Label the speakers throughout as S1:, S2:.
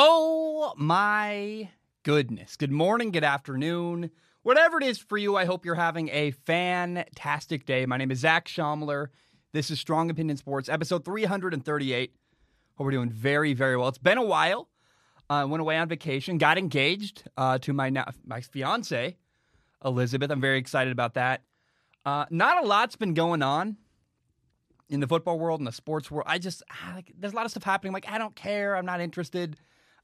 S1: Oh my goodness. Good morning, good afternoon. Whatever it is for you, I hope you're having a fantastic day. My name is Zac Shomler. This is Strong Opinion Sports, episode 338. Hope we're doing very, very well. It's been a while. I uh, went away on vacation, got engaged uh, to my my fiance, Elizabeth. I'm very excited about that. Uh, not a lot's been going on in the football world and the sports world. I just ah, like, there's a lot of stuff happening. I'm like I don't care. I'm not interested.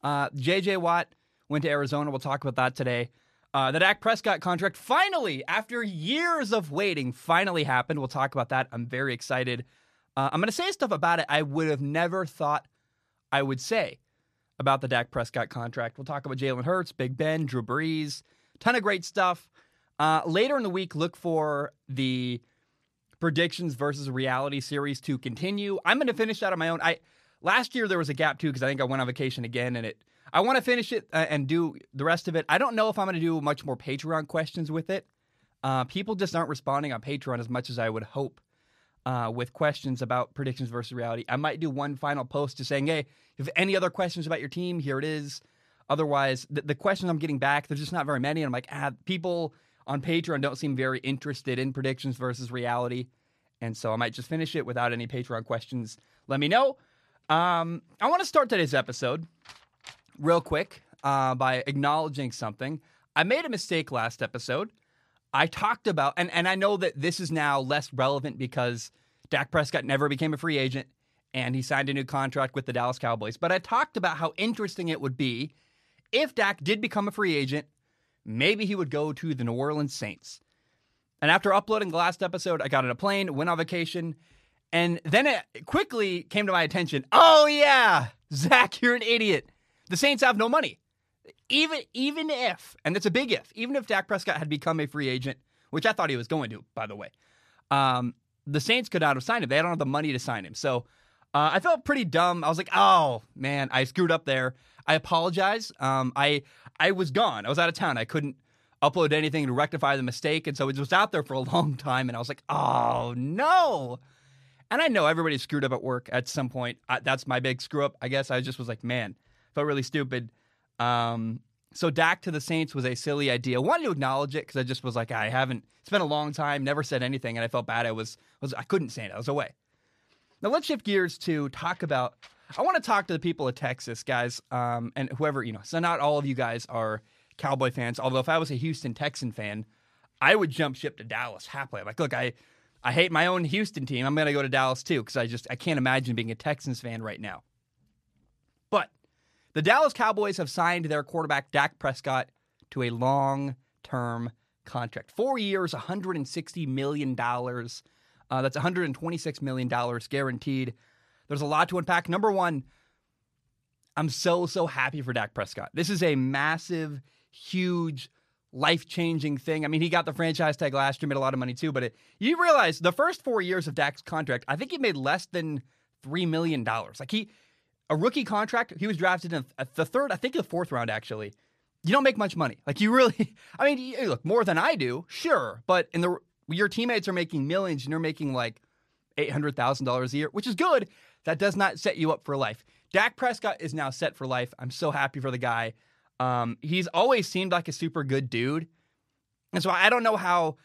S1: Uh, J.J. Watt went to Arizona. We'll talk about that today. Uh, the Dak Prescott contract finally, after years of waiting, finally happened. We'll talk about that. I'm very excited. Uh, I'm going to say stuff about it I would have never thought I would say about the Dak Prescott contract. We'll talk about Jalen Hurts, Big Ben, Drew Brees, ton of great stuff. Uh, later in the week, look for the predictions versus reality series to continue. I'm going to finish that on my own. I last year there was a gap too because I think I went on vacation again, and it. I want to finish it uh, and do the rest of it. I don't know if I'm going to do much more Patreon questions with it. Uh, people just aren't responding on Patreon as much as I would hope uh, with questions about predictions versus reality. I might do one final post just saying, hey, if any other questions about your team, here it is. Otherwise, the, the questions I'm getting back, there's just not very many. And I'm like, ah, people on Patreon don't seem very interested in predictions versus reality. And so I might just finish it without any Patreon questions. Let me know. Um, I want to start today's episode real quick uh, by acknowledging something. I made a mistake last episode. I talked about, and, and I know that this is now less relevant because Dak Prescott never became a free agent and he signed a new contract with the Dallas Cowboys. But I talked about how interesting it would be if Dak did become a free agent, maybe he would go to the New Orleans Saints. And after uploading the last episode, I got on a plane, went on vacation, and then it quickly came to my attention oh, yeah, Zac, you're an idiot. The Saints have no money. Even even if, and it's a big if, even if Dak Prescott had become a free agent, which I thought he was going to, by the way, um, the Saints could not have signed him. They don't have the money to sign him. So uh, I felt pretty dumb. I was like, oh man, I screwed up there. I apologize. Um, I I was gone. I was out of town. I couldn't upload anything to rectify the mistake, and so it was out there for a long time. And I was like, oh no. And I know everybody screwed up at work at some point. I, that's my big screw up. I guess I just was like, man, felt really stupid. Um, so Dak to the Saints was a silly idea. Wanted to acknowledge it because I just was like, I haven't. It's been a long time. Never said anything, and I felt bad. I was, was I couldn't say it. I was away. Now let's shift gears to talk about. I want to talk to the people of Texas, guys, um, and whoever you know. So not all of you guys are Cowboy fans. Although if I was a Houston Texan fan, I would jump ship to Dallas happily. Like, look, I I hate my own Houston team. I'm going to go to Dallas too because I just I can't imagine being a Texans fan right now. But the Dallas Cowboys have signed their quarterback Dak Prescott to a long-term contract, four years, 160 million dollars. Uh, that's 126 million dollars guaranteed. There's a lot to unpack. Number one, I'm so so happy for Dak Prescott. This is a massive huge life changing thing. I mean, he got the franchise tag last year, made a lot of money too. But it, you realize the first four years of Dak's contract, I think he made less than three million dollars. Like he, a rookie contract, he was drafted in the third, I think the fourth round actually. You don't make much money. Like you really, I mean, you, look more than I do, sure, but in the your teammates are making millions and you're making like eight hundred thousand dollars a year, which is good. That does not set you up for life. Dak Prescott is now set for life. I'm so happy for the guy. Um, he's always seemed like a super good dude. And so I don't know how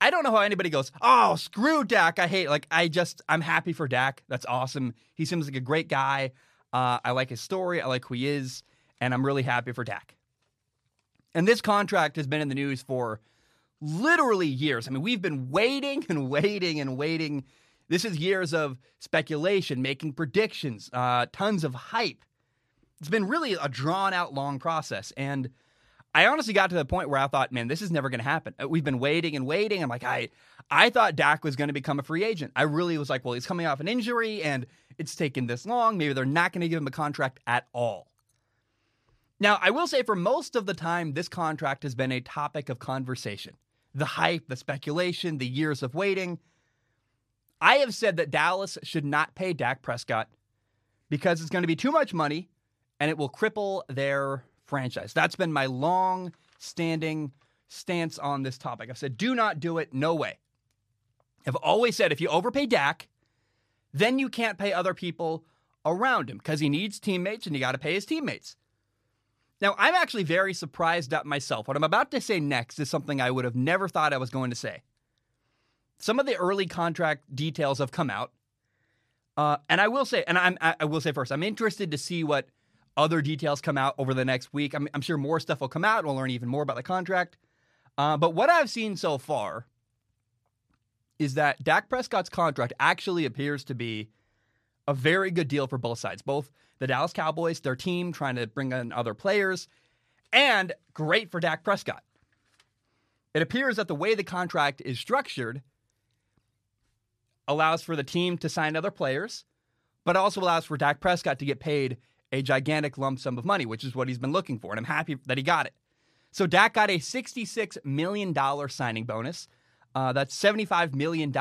S1: I don't know how anybody goes, oh, screw Dak. I hate like I just I'm happy for Dak. That's awesome. He seems like a great guy. Uh, I like his story. I like who he is, and I'm really happy for Dak. And this contract has been in the news for literally years. I mean, we've been waiting and waiting and waiting. This is years of speculation, making predictions, uh, tons of hype it's been really a drawn out long process. And I honestly got to the point where I thought, man, this is never going to happen. Uh, we've been waiting and waiting. I'm like, I, I thought Dak was going to become a free agent. I really was like, well, he's coming off an injury and it's taken this long. Maybe they're not going to give him a contract at all. Now, I will say for most of the time, this contract has been a topic of conversation. The hype, the speculation, the years of waiting. I have said that Dallas should not pay Dak Prescott because it's going to be too much money and it will cripple their franchise. That's been my long standing stance on this topic. I've said, do not do it, no way. I've always said if you overpay Dak, then you can't pay other people around him because he needs teammates and you got to pay his teammates. Now, I'm actually very surprised at myself. What I'm about to say next is something I would have never thought I was going to say. Some of the early contract details have come out. Uh, and I will say, and I'm, I will say first, I'm interested to see what other details come out over the next week. I'm, I'm sure more stuff will come out. We'll learn even more about the contract. Uh, but what I've seen so far is that Dak Prescott's contract actually appears to be a very good deal for both sides, both the Dallas Cowboys, their team trying to bring in other players, and great for Dak Prescott. It appears that the way the contract is structured allows for the team to sign other players, but also allows for Dak Prescott to get paid a gigantic lump sum of money, which is what he's been looking for. And I'm happy that he got it. So Dak got a $66 million signing bonus. Uh, that's $75 million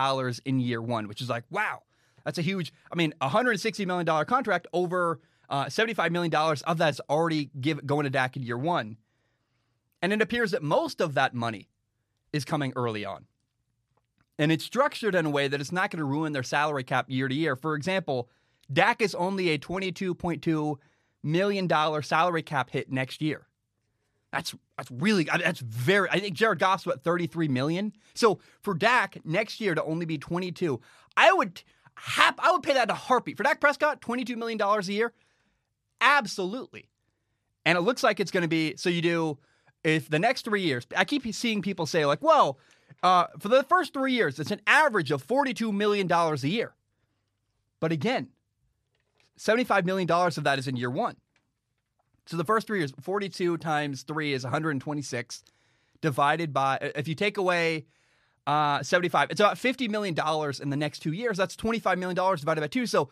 S1: in year one, which is like, wow, that's a huge, I mean, $160 million contract over uh, $75 million of that's already give, going to Dak in year one. And it appears that most of that money is coming early on. And it's structured in a way that it's not going to ruin their salary cap year to year. For example, Dak is only a $22.2 million salary cap hit next year. That's that's really that's very. I think Jared Goff's what 33 million. So for Dak next year to only be 22, I would hap, I would pay that a heartbeat for Dak Prescott. 22 million dollars a year, absolutely. And it looks like it's going to be so. You do if the next three years. I keep seeing people say like, well, uh, for the first three years, it's an average of 42 million dollars a year. But again, $75 million of that is in year one. So the first three years, 42 times three is 126, divided by, if you take away uh, 75, it's about $50 million in the next two years. That's $25 million divided by two. So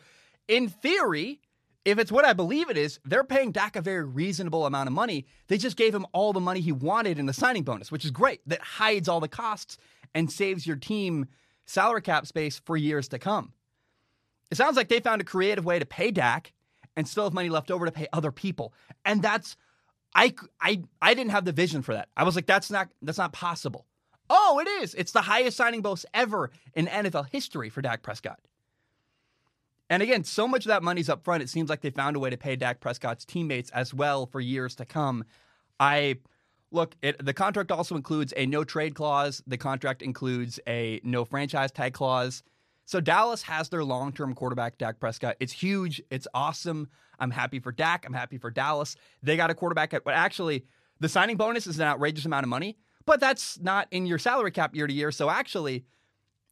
S1: in theory, if it's what I believe it is, they're paying Dak a very reasonable amount of money. They just gave him all the money he wanted in the signing bonus, which is great. That hides all the costs and saves your team salary cap space for years to come. It sounds like they found a creative way to pay Dak and still have money left over to pay other people. And that's I I I didn't have the vision for that. I was like that's not that's not possible. Oh, it is. It's the highest signing bonus ever in NFL history for Dak Prescott. And again, so much of that money's up front. It seems like they found a way to pay Dak Prescott's teammates as well for years to come. I look, it, the contract also includes a no trade clause. The contract includes a no franchise tag clause. So Dallas has their long term quarterback, Dak Prescott. It's huge. It's awesome. I'm happy for Dak. I'm happy for Dallas. They got a quarterback at, but actually, the signing bonus is an outrageous amount of money, but that's not in your salary cap year to year. So actually,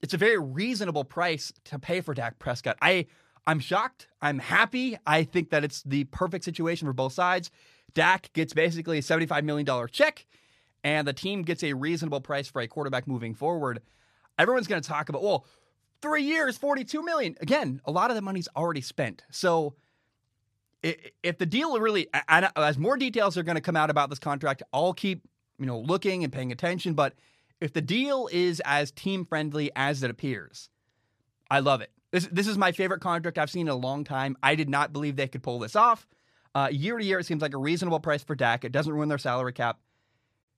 S1: it's a very reasonable price to pay for Dak Prescott. I I'm shocked. I'm happy. I think that it's the perfect situation for both sides. Dak gets basically a $75 million check, and the team gets a reasonable price for a quarterback moving forward. Everyone's going to talk about, well, three years, 42 million. Again, a lot of the money's already spent. So if the deal really, as more details are going to come out about this contract, I'll keep, you know, looking and paying attention. But if the deal is as team friendly as it appears, I love it. This, this is my favorite contract I've seen in a long time. I did not believe they could pull this off. Uh, year to year, it seems like a reasonable price for Dak. It doesn't ruin their salary cap.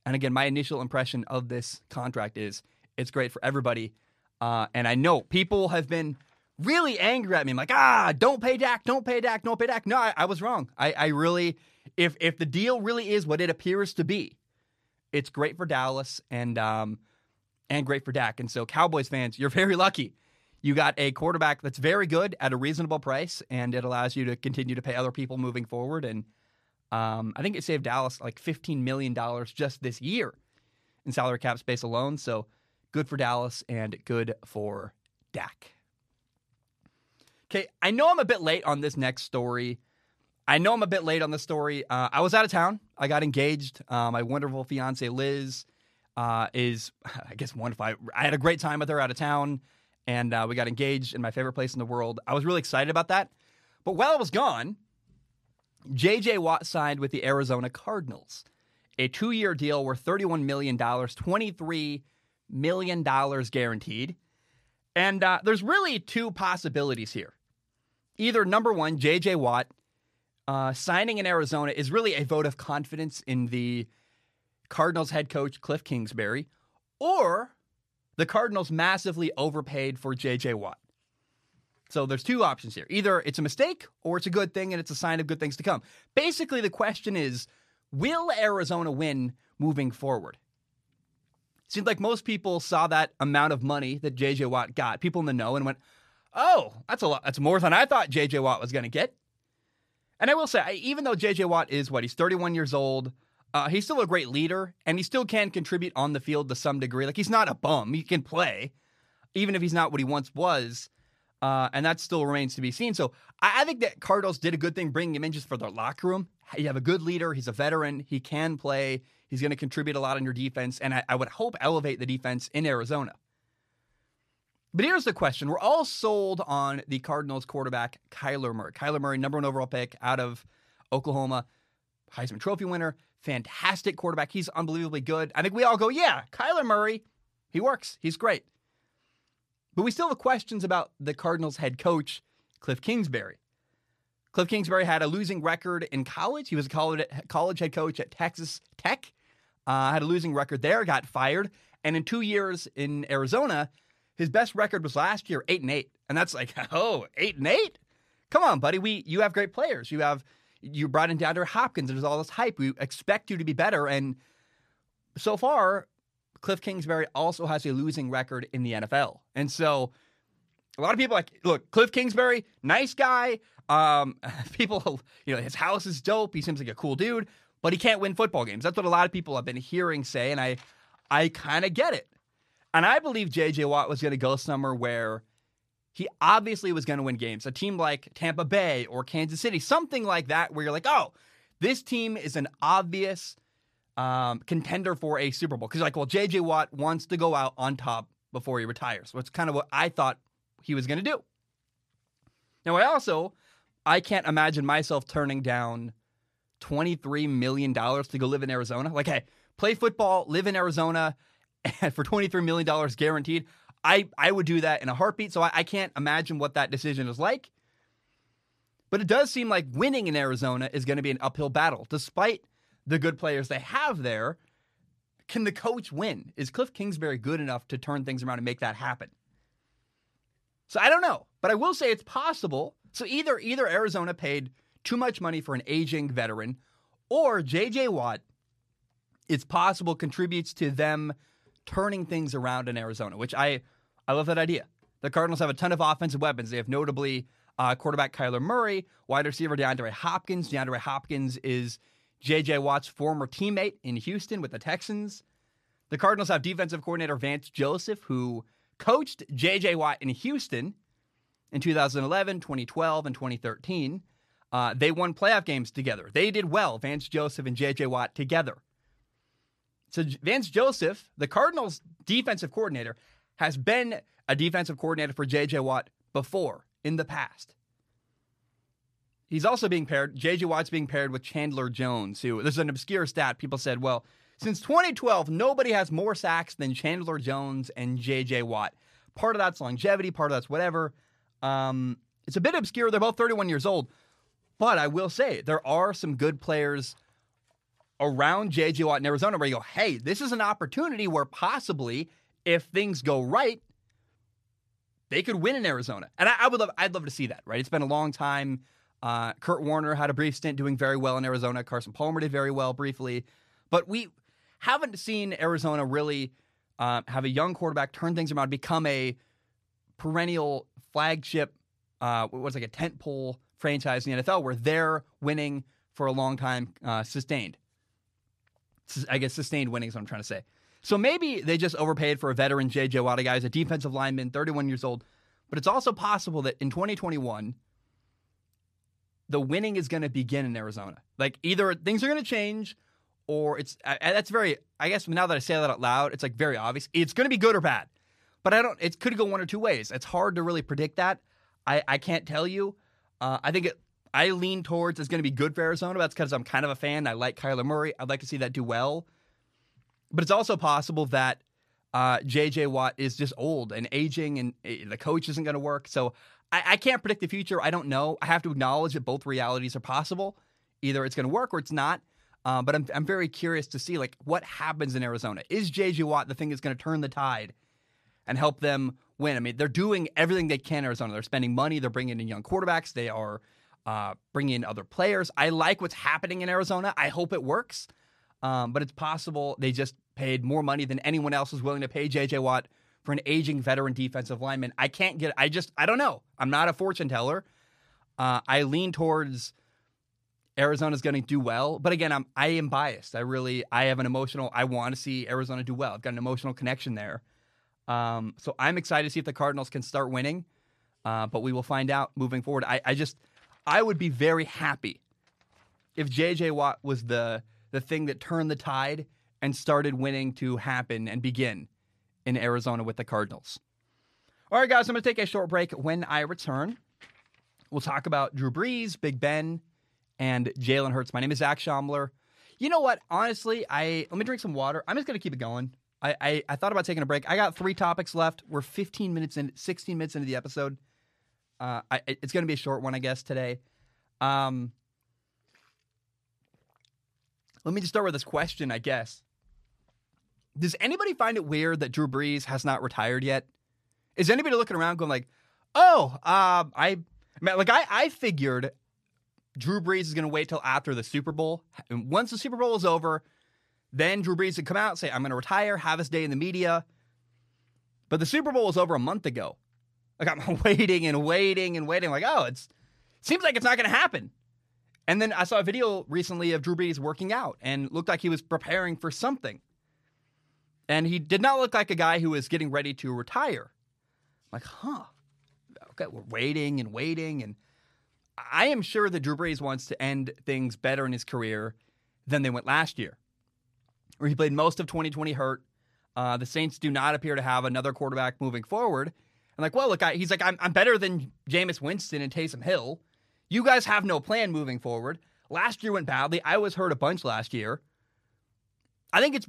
S1: And again, my initial impression of this contract is it's great for everybody. Uh, and I know people have been really angry at me. I'm like, ah, don't pay Dak, don't pay Dak, don't pay Dak. No, I, I was wrong. I, I, really, if if the deal really is what it appears to be, it's great for Dallas and um, and great for Dak. And so, Cowboys fans, you're very lucky. You got a quarterback that's very good at a reasonable price, and it allows you to continue to pay other people moving forward. And um, I think it saved Dallas like $15 million just this year in salary cap space alone. So Good for Dallas and good for Dak. Okay, I know I'm a bit late on this next story. I know I'm a bit late on this story. Uh, I was out of town. I got engaged. Uh, my wonderful fiance Liz uh, is, I guess, wonderful. I, I, had a great time with her out of town, and uh, we got engaged in my favorite place in the world. I was really excited about that. But while I was gone, J.J. Watt signed with the Arizona Cardinals, a two-year deal worth $31 million, 23 million dollars guaranteed. And uh, there's really two possibilities here. Either number one, J.J. Watt uh, signing in Arizona is really a vote of confidence in the Cardinals head coach Kliff Kingsbury, or the Cardinals massively overpaid for J.J. Watt. So there's two options here. Either it's a mistake or it's a good thing and it's a sign of good things to come. Basically, the question is Will Arizona win moving forward? Seems like most people saw that amount of money that JJ Watt got, people in the know, and went, "Oh, that's a lot. That's more than I thought JJ Watt was going to get." And I will say, even though JJ Watt is what he's 31 years old, uh, he's still a great leader, and he still can contribute on the field to some degree. Like he's not a bum; he can play, even if he's not what he once was. Uh, and that still remains to be seen. So I, I, think that Cardinals did a good thing bringing him in just for their locker room. You have a good leader. He's a veteran. He can play. He's going to contribute a lot on your defense, and I, I would hope elevate the defense in Arizona. But here's the question: We're all sold on the Cardinals quarterback Kyler Murray. Kyler Murray, number one overall pick out of Oklahoma, Heisman Trophy winner, fantastic quarterback. He's unbelievably good. I think we all go, yeah, Kyler Murray, he works. He's great. But we still have questions about the Cardinals head coach, Kliff Kingsbury. Kliff Kingsbury had a losing record in college. He was a college, head coach at Texas Tech. Uh, had a losing record there, got fired. And in two years in Arizona, his best record was last year, eight and eight. And that's like, oh, eight and eight? Come on, buddy. We you have great players. You have you brought in DeAndre Hopkins. There's all this hype. We expect you to be better. And so far, Kliff Kingsbury also has a losing record in the NFL. And so a lot of people like, look, Kliff Kingsbury, nice guy. Um, people, you know, his house is dope. He seems like a cool dude, but he can't win football games. That's what a lot of people have been hearing say, and I, I kind of get it. And I believe J.J. Watt was going to go somewhere where he obviously was going to win games. A team like Tampa Bay or Kansas City, something like that, where you're like, oh, this team is an obvious um, contender for a Super Bowl. Because like, well, J.J. Watt wants to go out on top before he retires. So it's kind of what I thought he was going to do. Now, I also I can't imagine myself turning down $23 million to go live in Arizona. Like, hey, play football, live in Arizona, and for $23 million guaranteed. I, I would do that in a heartbeat. So I, I can't imagine what that decision is like. But it does seem like winning in Arizona is going to be an uphill battle. Despite the good players they have there, can the coach win? Is Kliff Kingsbury good enough to turn things around and make that happen? So I don't know, but I will say it's possible. So either either Arizona paid too much money for an aging veteran, or JJ Watt, it's possible contributes to them turning things around in Arizona, which I I love that idea. The Cardinals have a ton of offensive weapons. They have notably uh, quarterback Kyler Murray, wide receiver DeAndre Hopkins. DeAndre Hopkins is J.J. Watt's former teammate in Houston with the Texans. The Cardinals have defensive coordinator Vance Joseph, who coached J.J. Watt in Houston in 2011, 2012, and 2013. Uh, they won playoff games together. They did well, Vance Joseph and J.J. Watt together. So Vance Joseph, the Cardinals defensive coordinator, has been a defensive coordinator for J.J. Watt before in the past. He's also being paired, J.J. Watt's being paired with Chandler Jones, who, this is an obscure stat. People said, well, since 2012, nobody has more sacks than Chandler Jones and J.J. Watt. Part of that's longevity, part of that's whatever. Um, it's a bit obscure. They're both 31 years old. But I will say, there are some good players around J.J. Watt in Arizona where you go, hey, this is an opportunity where possibly if things go right, they could win in Arizona. And I, I, would love, I'd love to see that, right? It's been a long time. Uh, Kurt Warner had a brief stint doing very well in Arizona. Carson Palmer did very well briefly. But we haven't seen Arizona really uh, have a young quarterback turn things around, become a perennial flagship, uh, what's like a tent pole franchise in the NFL where they're winning for a long time, uh, sustained. I guess sustained winning is what I'm trying to say. So maybe they just overpaid for a veteran J.J. Watt, a guy who's a defensive lineman, 31 years old. But it's also possible that in 2021, the winning is going to begin in Arizona. Like either things are going to change, or it's that's very. I guess now that I say that out loud, it's like very obvious. It's going to be good or bad. But I don't. It could go one or two ways. It's hard to really predict that. I I can't tell you. Uh, I think it I lean towards it's going to be good for Arizona. That's because I'm kind of a fan. I like Kyler Murray. I'd like to see that do well. But it's also possible that uh, JJ Watt is just old and aging, and uh, the coach isn't going to work. So I, I, can't predict the future. I don't know. I have to acknowledge that both realities are possible. Either it's going to work or it's not. Uh, but I'm, I'm very curious to see like what happens in Arizona. Is JJ Watt the thing that's going to turn the tide and help them win? I mean, they're doing everything they can in Arizona. They're spending money. They're bringing in young quarterbacks. They are uh, bringing in other players. I like what's happening in Arizona. I hope it works. Um, but it's possible they just paid more money than anyone else was willing to pay JJ Watt for an aging veteran defensive lineman. I can't get, I just, I don't know. I'm not a fortune teller. Uh, I lean towards Arizona's going to do well, but again, I'm I am biased. I really I have an emotional. I want to see Arizona do well. I've got an emotional connection there. Um, so I'm excited to see if the Cardinals can start winning, uh, but we will find out moving forward. I, I just I would be very happy if JJ Watt was the the thing that turned the tide and started winning to happen and begin in Arizona with the Cardinals. All right, guys, I'm going to take a short break. When I return, we'll talk about Drew Brees, Big Ben, and Jalen Hurts. My name is Zac Shomler. You know what? Honestly, I let me drink some water. I'm just going to keep it going. I, I, I thought about taking a break. I got three topics left. We're 15 minutes in, 16 minutes into the episode. Uh, I, it's going to be a short one, I guess, today. Um, let me just start with this question, I guess. Does anybody find it weird that Drew Brees has not retired yet? Is anybody looking around going like, "Oh, uh, I, like I, I figured Drew Brees is going to wait till after the Super Bowl. And once the Super Bowl is over, then Drew Brees would come out and say, I'm going to retire, have his day in the media. But the Super Bowl was over a month ago. Like I'm waiting and waiting and waiting. Like, oh, it's seems like it's not going to happen. And then I saw a video recently of Drew Brees working out and looked like he was preparing for something. And he did not look like a guy who was getting ready to retire. I'm like, huh. Okay, we're waiting and waiting. And I am sure that Drew Brees wants to end things better in his career than they went last year, where he played most of 2020 hurt. Uh, the Saints do not appear to have another quarterback moving forward. And like, well, look, I, he's like, I'm, I'm better than Jameis Winston and Taysom Hill. You guys have no plan moving forward. Last year went badly. I was hurt a bunch last year. I think it's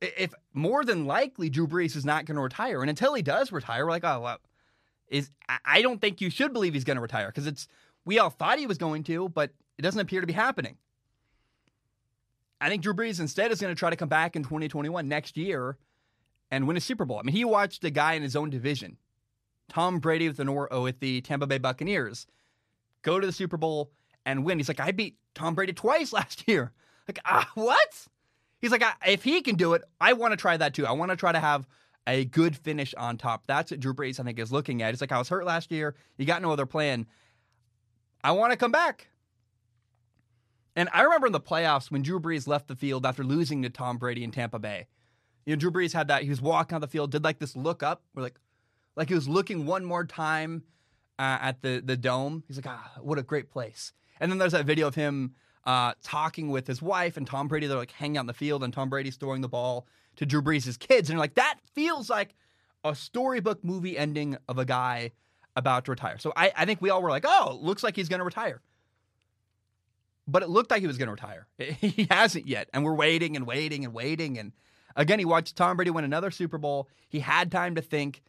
S1: if more than likely Drew Brees is not going to retire, and until he does retire, we're like, oh, well, is I don't think you should believe he's going to retire because it's we all thought he was going to, but it doesn't appear to be happening. I think Drew Brees instead is going to try to come back in 2021 next year and win a Super Bowl. I mean, he watched a guy in his own division, Tom Brady with the Nor- uh, with the Tampa Bay Buccaneers, go to the Super Bowl and win. He's like, I beat Tom Brady twice last year. Like, ah, what? He's like, if he can do it, I want to try that too. I want to try to have a good finish on top. That's what Drew Brees, I think, is looking at. He's like, I was hurt last year. You got no other plan. I want to come back. And I remember in the playoffs when Drew Brees left the field after losing to Tom Brady in Tampa Bay. You know, Drew Brees had that. He was walking on the field, did like this look up, or like, like he was looking one more time uh, at the the dome. He's like, ah, what a great place. And then there's that video of him uh, talking with his wife and Tom Brady. They're like hanging out in the field, and Tom Brady's throwing the ball to Drew Brees' kids, and you're like, that feels like a storybook movie ending of a guy about to retire. So I, I think we all were like, oh, looks like he's going to retire. But it looked like he was going to retire. He hasn't yet. And we're waiting and waiting and waiting. And again, he watched Tom Brady win another Super Bowl. He had time to think.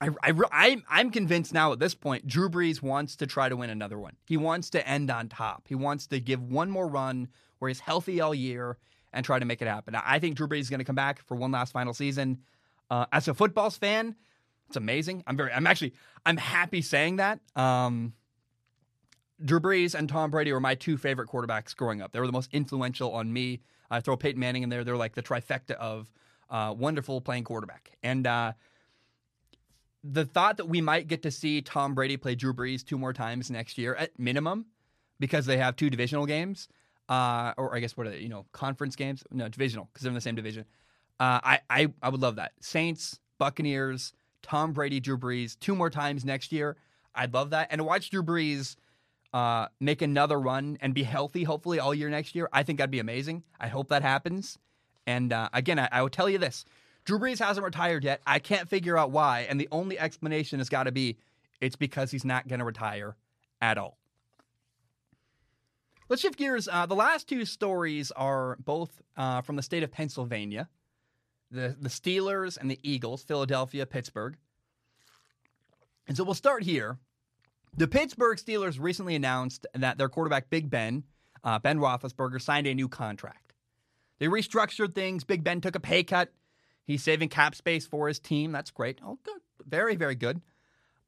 S1: I, I, I'm convinced now at this point, Drew Brees wants to try to win another one. He wants to end on top. He wants to give one more run where he's healthy all year and try to make it happen. I think Drew Brees is going to come back for one last final season. Uh, as a footballs fan, it's amazing. I'm very, I'm actually, I'm happy saying that. Um, Drew Brees and Tom Brady were my two favorite quarterbacks growing up. They were the most influential on me. I throw Peyton Manning in there. They're like the trifecta of uh, wonderful playing quarterback. And uh, the thought that we might get to see Tom Brady play Drew Brees two more times next year at minimum, because they have two divisional games, uh, or I guess what are they? You know, conference games? No, divisional because they're in the same division. Uh, I, I I would love that. Saints, Buccaneers, Tom Brady, Drew Brees two more times next year. I'd love that. And watch Drew Brees uh, make another run and be healthy, hopefully, all year next year, I think that'd be amazing. I hope that happens. And uh, again, I, I will tell you this Drew Brees hasn't retired yet. I can't figure out why. And the only explanation has got to be it's because he's not going to retire at all. Let's shift gears. Uh, the last two stories are both uh, from the state of Pennsylvania the, the Steelers and the Eagles, Philadelphia, Pittsburgh. And so we'll start here. The Pittsburgh Steelers recently announced that their quarterback, Big Ben, uh, Ben Roethlisberger, signed a new contract. They restructured things. Big Ben took a pay cut. He's saving cap space for his team. That's great. Oh, good. Very, very good.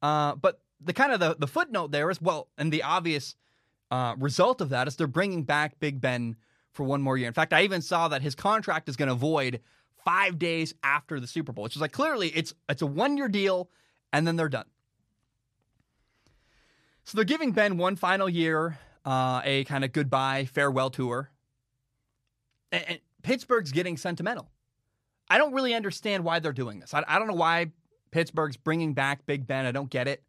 S1: Uh, but the kind of the, the footnote there is well, and the obvious uh, result of that is they're bringing back Big Ben for one more year. In fact, I even saw that his contract is going to void five days after the Super Bowl, which is like clearly it's it's a one year deal, and then they're done. So they're giving Ben one final year, uh, a kind of goodbye farewell tour. And, and, Pittsburgh's getting sentimental. I don't really understand why they're doing this. I, I don't know why Pittsburgh's bringing back Big Ben. I don't get it.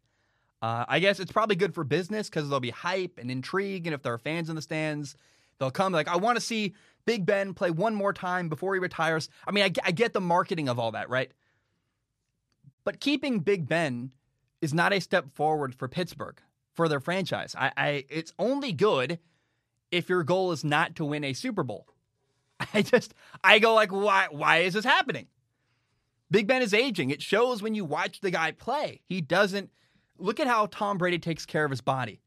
S1: Uh, I guess it's probably good for business because there'll be hype and intrigue, and if there are fans in the stands, they'll come like, I want to see Big Ben play one more time before he retires. I mean, I, I get the marketing of all that, right? But keeping Big Ben is not a step forward for Pittsburgh for their franchise. I, I it's only good if your goal is not to win a Super Bowl. I just I go like, why why is this happening? Big Ben is aging. It shows when you watch the guy play. He doesn't look at how Tom Brady takes care of his body.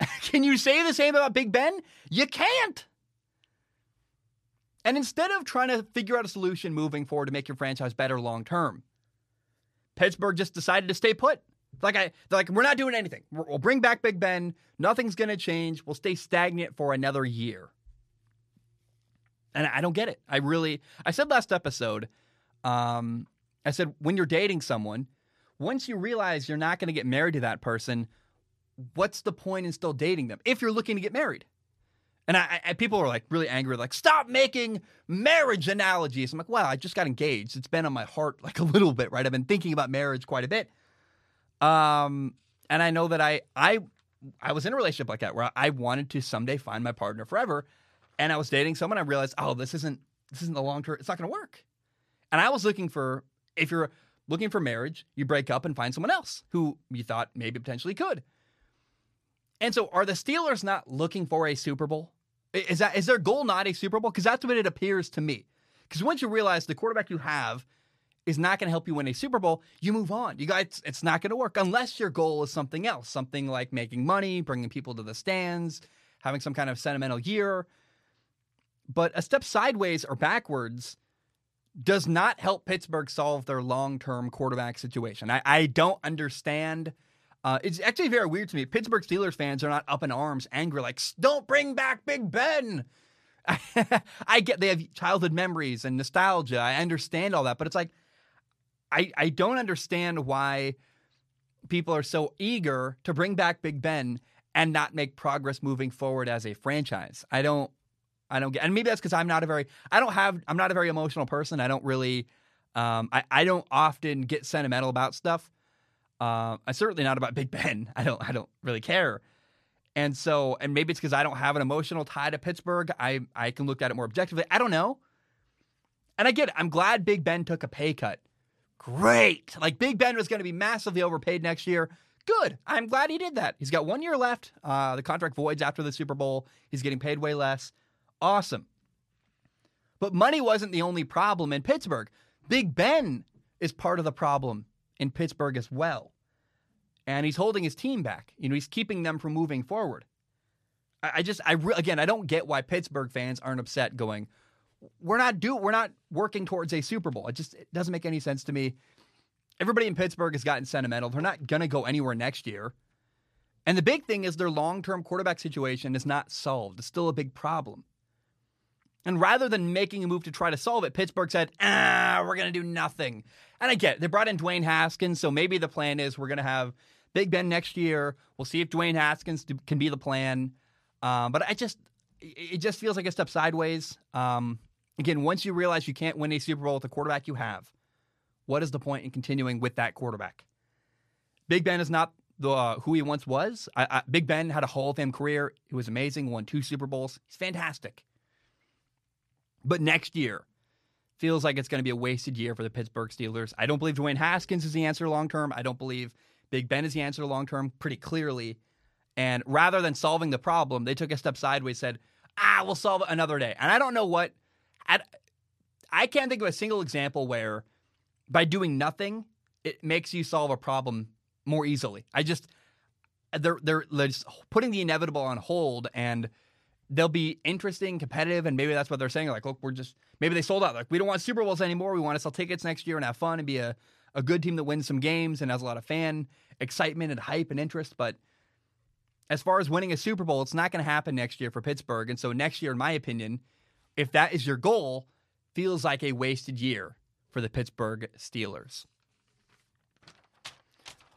S1: Can you say the same about Big Ben? You can't. And instead of trying to figure out a solution moving forward to make your franchise better long term, Pittsburgh just decided to stay put. Like I, like we're not doing anything. We'll bring back Big Ben. Nothing's going to change. We'll stay stagnant for another year. And I don't get it. I really, I said last episode, um, I said when you're dating someone, once you realize you're not going to get married to that person, what's the point in still dating them if you're looking to get married? And I, I, people are like really angry, like, stop making marriage analogies. I'm like, wow, I just got engaged. It's been on my heart like a little bit, right? I've been thinking about marriage quite a bit. Um, and I know that I I I was in a relationship like that where I wanted to someday find my partner forever. And I was dating someone, I realized, oh, this isn't this isn't the long term, it's not gonna work. And I was looking for if you're looking for marriage, you break up and find someone else who you thought maybe potentially could. And so are the Steelers not looking for a Super Bowl? Is that is their goal not a Super Bowl? Because that's what it appears to me. Because once you realize the quarterback you have is not going to help you win a Super Bowl, you move on. You guys, it's not going to work unless your goal is something else, something like making money, bringing people to the stands, having some kind of sentimental year. But a step sideways or backwards does not help Pittsburgh solve their long term quarterback situation. I, I don't understand. Uh, it's actually very weird to me. Pittsburgh Steelers fans are not up in arms, angry, like, don't bring back Big Ben. I get they have childhood memories and nostalgia. I understand all that, but it's like, I, I don't understand why people are so eager to bring back Big Ben and not make progress moving forward as a franchise. I don't I don't get and maybe that's because I'm not a very I don't have I'm not a very emotional person. I don't really um I, I don't often get sentimental about stuff. Uh, I'm certainly not about Big Ben. I don't I don't really care. And so and maybe it's because I don't have an emotional tie to Pittsburgh. I I can look at it more objectively. I don't know. And I get it. I'm glad Big Ben took a pay cut great. Like Big Ben was going to be massively overpaid next year. Good. I'm glad he did that. He's got one year left. Uh, the contract voids after the Super Bowl. He's getting paid way less. Awesome. But money wasn't the only problem in Pittsburgh. Big Ben is part of the problem in Pittsburgh as well. And he's holding his team back. You know, he's keeping them from moving forward. I, I just, I re- again, I don't get why Pittsburgh fans aren't upset going, we're not do we're not working towards a Super Bowl. It just it doesn't make any sense to me. Everybody in Pittsburgh has gotten sentimental. They're not going to go anywhere next year. And the big thing is their long-term quarterback situation is not solved. It's still a big problem. And rather than making a move to try to solve it, Pittsburgh said, "Ah, we're going to do nothing." And I get it. They brought in Dwayne Haskins, so maybe the plan is we're going to have Big Ben next year. We'll see if Dwayne Haskins can be the plan. Um, but I just, it just feels like a step sideways. Um, Again, once you realize you can't win a Super Bowl with the quarterback you have, what is the point in continuing with that quarterback? Big Ben is not the uh, who he once was. I, I, Big Ben had a Hall of Fame career. He was amazing. Won two Super Bowls. He's fantastic. But next year feels like it's going to be a wasted year for the Pittsburgh Steelers. I don't believe Dwayne Haskins is the answer long term. I don't believe Big Ben is the answer long term. Pretty clearly. And rather than solving the problem, they took a step sideways. Said, "Ah, we'll solve it another day." And I don't know what I, I can't think of a single example where by doing nothing, it makes you solve a problem more easily. I just they're they're, just putting the inevitable on hold and they'll be interesting, competitive, and maybe that's what they're saying. Like, look, we're just maybe they sold out. Like, we don't want Super Bowls anymore. We want to sell tickets next year and have fun and be a, a good team that wins some games and has a lot of fan excitement and hype and interest. But as far as winning a Super Bowl, it's not going to happen next year for Pittsburgh. And so next year, in my opinion, if that is your goal, feels like a wasted year for the Pittsburgh Steelers.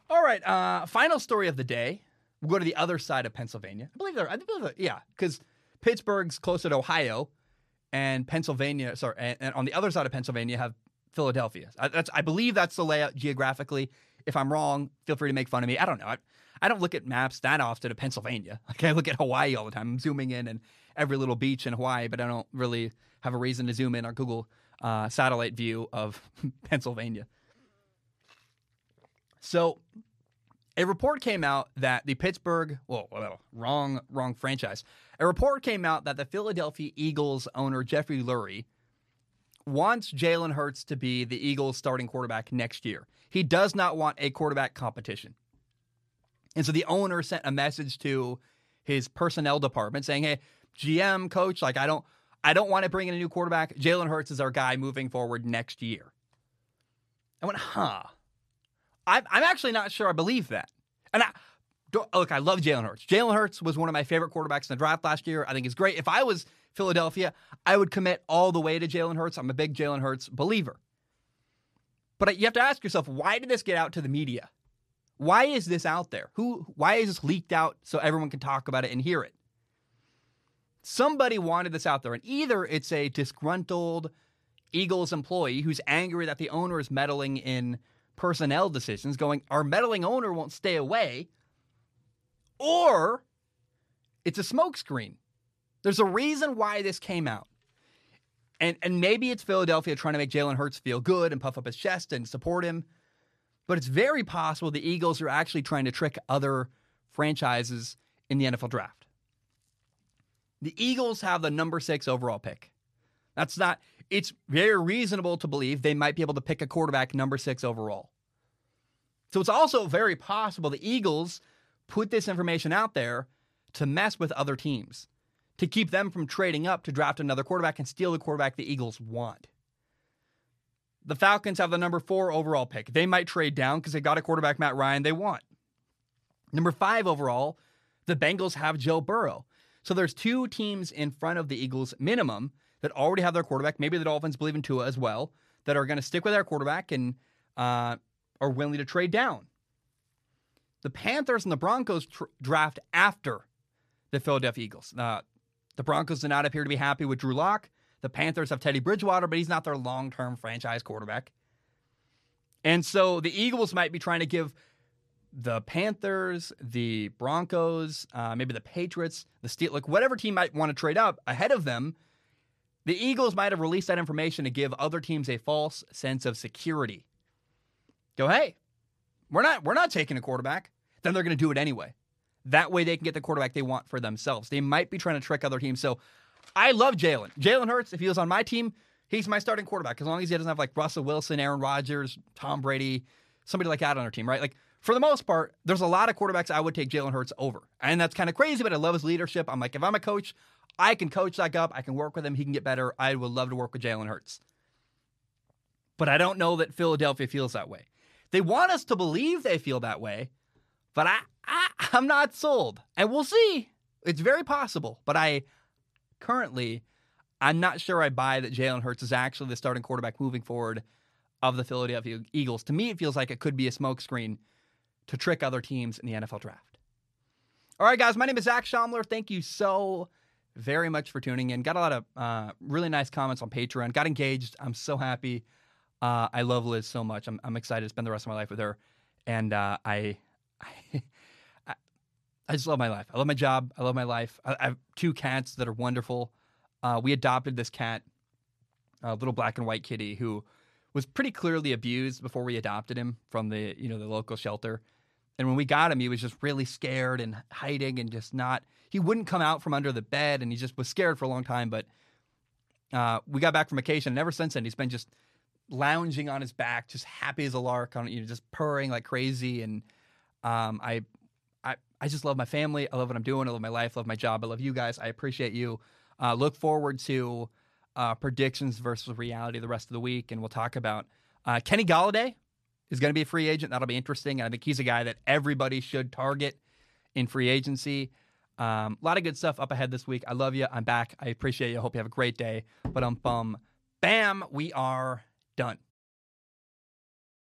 S1: All right, uh, final story of the day. We'll go to the other side of Pennsylvania. I believe they're, I believe they're, yeah, because Pittsburgh's closer to Ohio, and Pennsylvania. Sorry, and, and on the other side of Pennsylvania have Philadelphia. I, that's, I believe that's the layout geographically. If I'm wrong, feel free to make fun of me. I don't know. I, I don't look at maps that often of Pennsylvania. Like I look at Hawaii all the time. I'm zooming in and every little beach in Hawaii, but I don't really have a reason to zoom in on Google uh, satellite view of Pennsylvania. So, a report came out that the Pittsburgh, well, well, wrong, wrong franchise. A report came out that the Philadelphia Eagles owner Jeffrey Lurie wants Jalen Hurts to be the Eagles starting quarterback next year. He does not want a quarterback competition. And so the owner sent a message to his personnel department saying, "Hey, GM coach, like I don't I don't want to bring in a new quarterback. Jalen Hurts is our guy moving forward next year." I went, "Huh." I'm I'm actually not sure I believe that. And I Oh, look, I love Jalen Hurts. Jalen Hurts was one of my favorite quarterbacks in the draft last year. I think he's great. If I was Philadelphia, I would commit all the way to Jalen Hurts. I'm a big Jalen Hurts believer. But you have to ask yourself, why did this get out to the media? Why is this out there? Who why is this leaked out so everyone can talk about it and hear it? Somebody wanted this out there, and either it's a disgruntled Eagles employee who's angry that the owner is meddling in personnel decisions, going, Our meddling owner won't stay away, or it's a smokescreen. There's a reason why this came out. And and maybe it's Philadelphia trying to make Jalen Hurts feel good and puff up his chest and support him. But it's very possible the Eagles are actually trying to trick other franchises in the NFL draft. The Eagles have the number six overall pick. That's not, it's very reasonable to believe they might be able to pick a quarterback number six overall. So it's also very possible the Eagles put this information out there to mess with other teams, to keep them from trading up to draft another quarterback and steal the quarterback the Eagles want. The Falcons have the number four overall pick. They might trade down because they got a quarterback, Matt Ryan, they want. Number five overall, the Bengals have Joe Burrow. So there's two teams in front of the Eagles minimum that already have their quarterback. Maybe the Dolphins believe in Tua as well, that are going to stick with their quarterback and uh, are willing to trade down. The Panthers and the Broncos tr- draft after the Philadelphia Eagles. Uh, the Broncos do not appear to be happy with Drew Lock. The Panthers have Teddy Bridgewater, but he's not their long term franchise quarterback. And so the Eagles might be trying to give the Panthers, the Broncos, uh, maybe the Patriots, the Steel, like whatever team might want to trade up ahead of them. The Eagles might have released that information to give other teams a false sense of security. Go, hey, we're not we're not taking a quarterback. Then they're going to do it anyway. That way they can get the quarterback they want for themselves. They might be trying to trick other teams. So I love Jalen. Jalen Hurts, if he was on my team, he's my starting quarterback as long as he doesn't have like Russell Wilson, Aaron Rodgers, Tom Brady, somebody like that on our team, right? Like for the most part, there's a lot of quarterbacks I would take Jalen Hurts over. And that's kind of crazy, but I love his leadership. I'm like, if I'm a coach, I can coach that up. I can work with him. He can get better. I would love to work with Jalen Hurts. But I don't know that Philadelphia feels that way. They want us to believe they feel that way, but I, I I'm not sold. And we'll see. It's very possible, but I currently, I'm not sure I buy that Jalen Hurts is actually the starting quarterback moving forward of the Philadelphia Eagles. To me, it feels like it could be a smokescreen to trick other teams in the NFL draft. All right, guys, my name is Zac Shomler. Thank you so very much for tuning in. Got a lot of uh, really nice comments on Patreon. Got engaged. I'm so happy. Uh, I love Liz so much. I'm, I'm, excited to spend the rest of my life with her. And uh, I, I, I just love my life. I love my job. I love my life. I, I have two cats that are wonderful. Uh, we adopted this cat, a little black and white kitty, who was pretty clearly abused before we adopted him from the you know the local shelter. And when we got him, he was just really scared and hiding and just not. He wouldn't come out from under the bed, and he just was scared for a long time. But uh, we got back from vacation, and ever since then, he's been just lounging on his back, just happy as a lark, on you know, just purring like crazy. And um, I I just love my family. I love what I'm doing. I love my life. I love my job. I love you guys. I appreciate you. Uh, look forward to uh, predictions versus reality the rest of the week, and we'll talk about uh, Kenny Golladay is going to be a free agent. That'll be interesting. And I think he's a guy that everybody should target in free agency. Um, a lot of good stuff up ahead this week. I love you. I'm back. I appreciate you. I hope you have a great day. But um, bum, bam, we are done.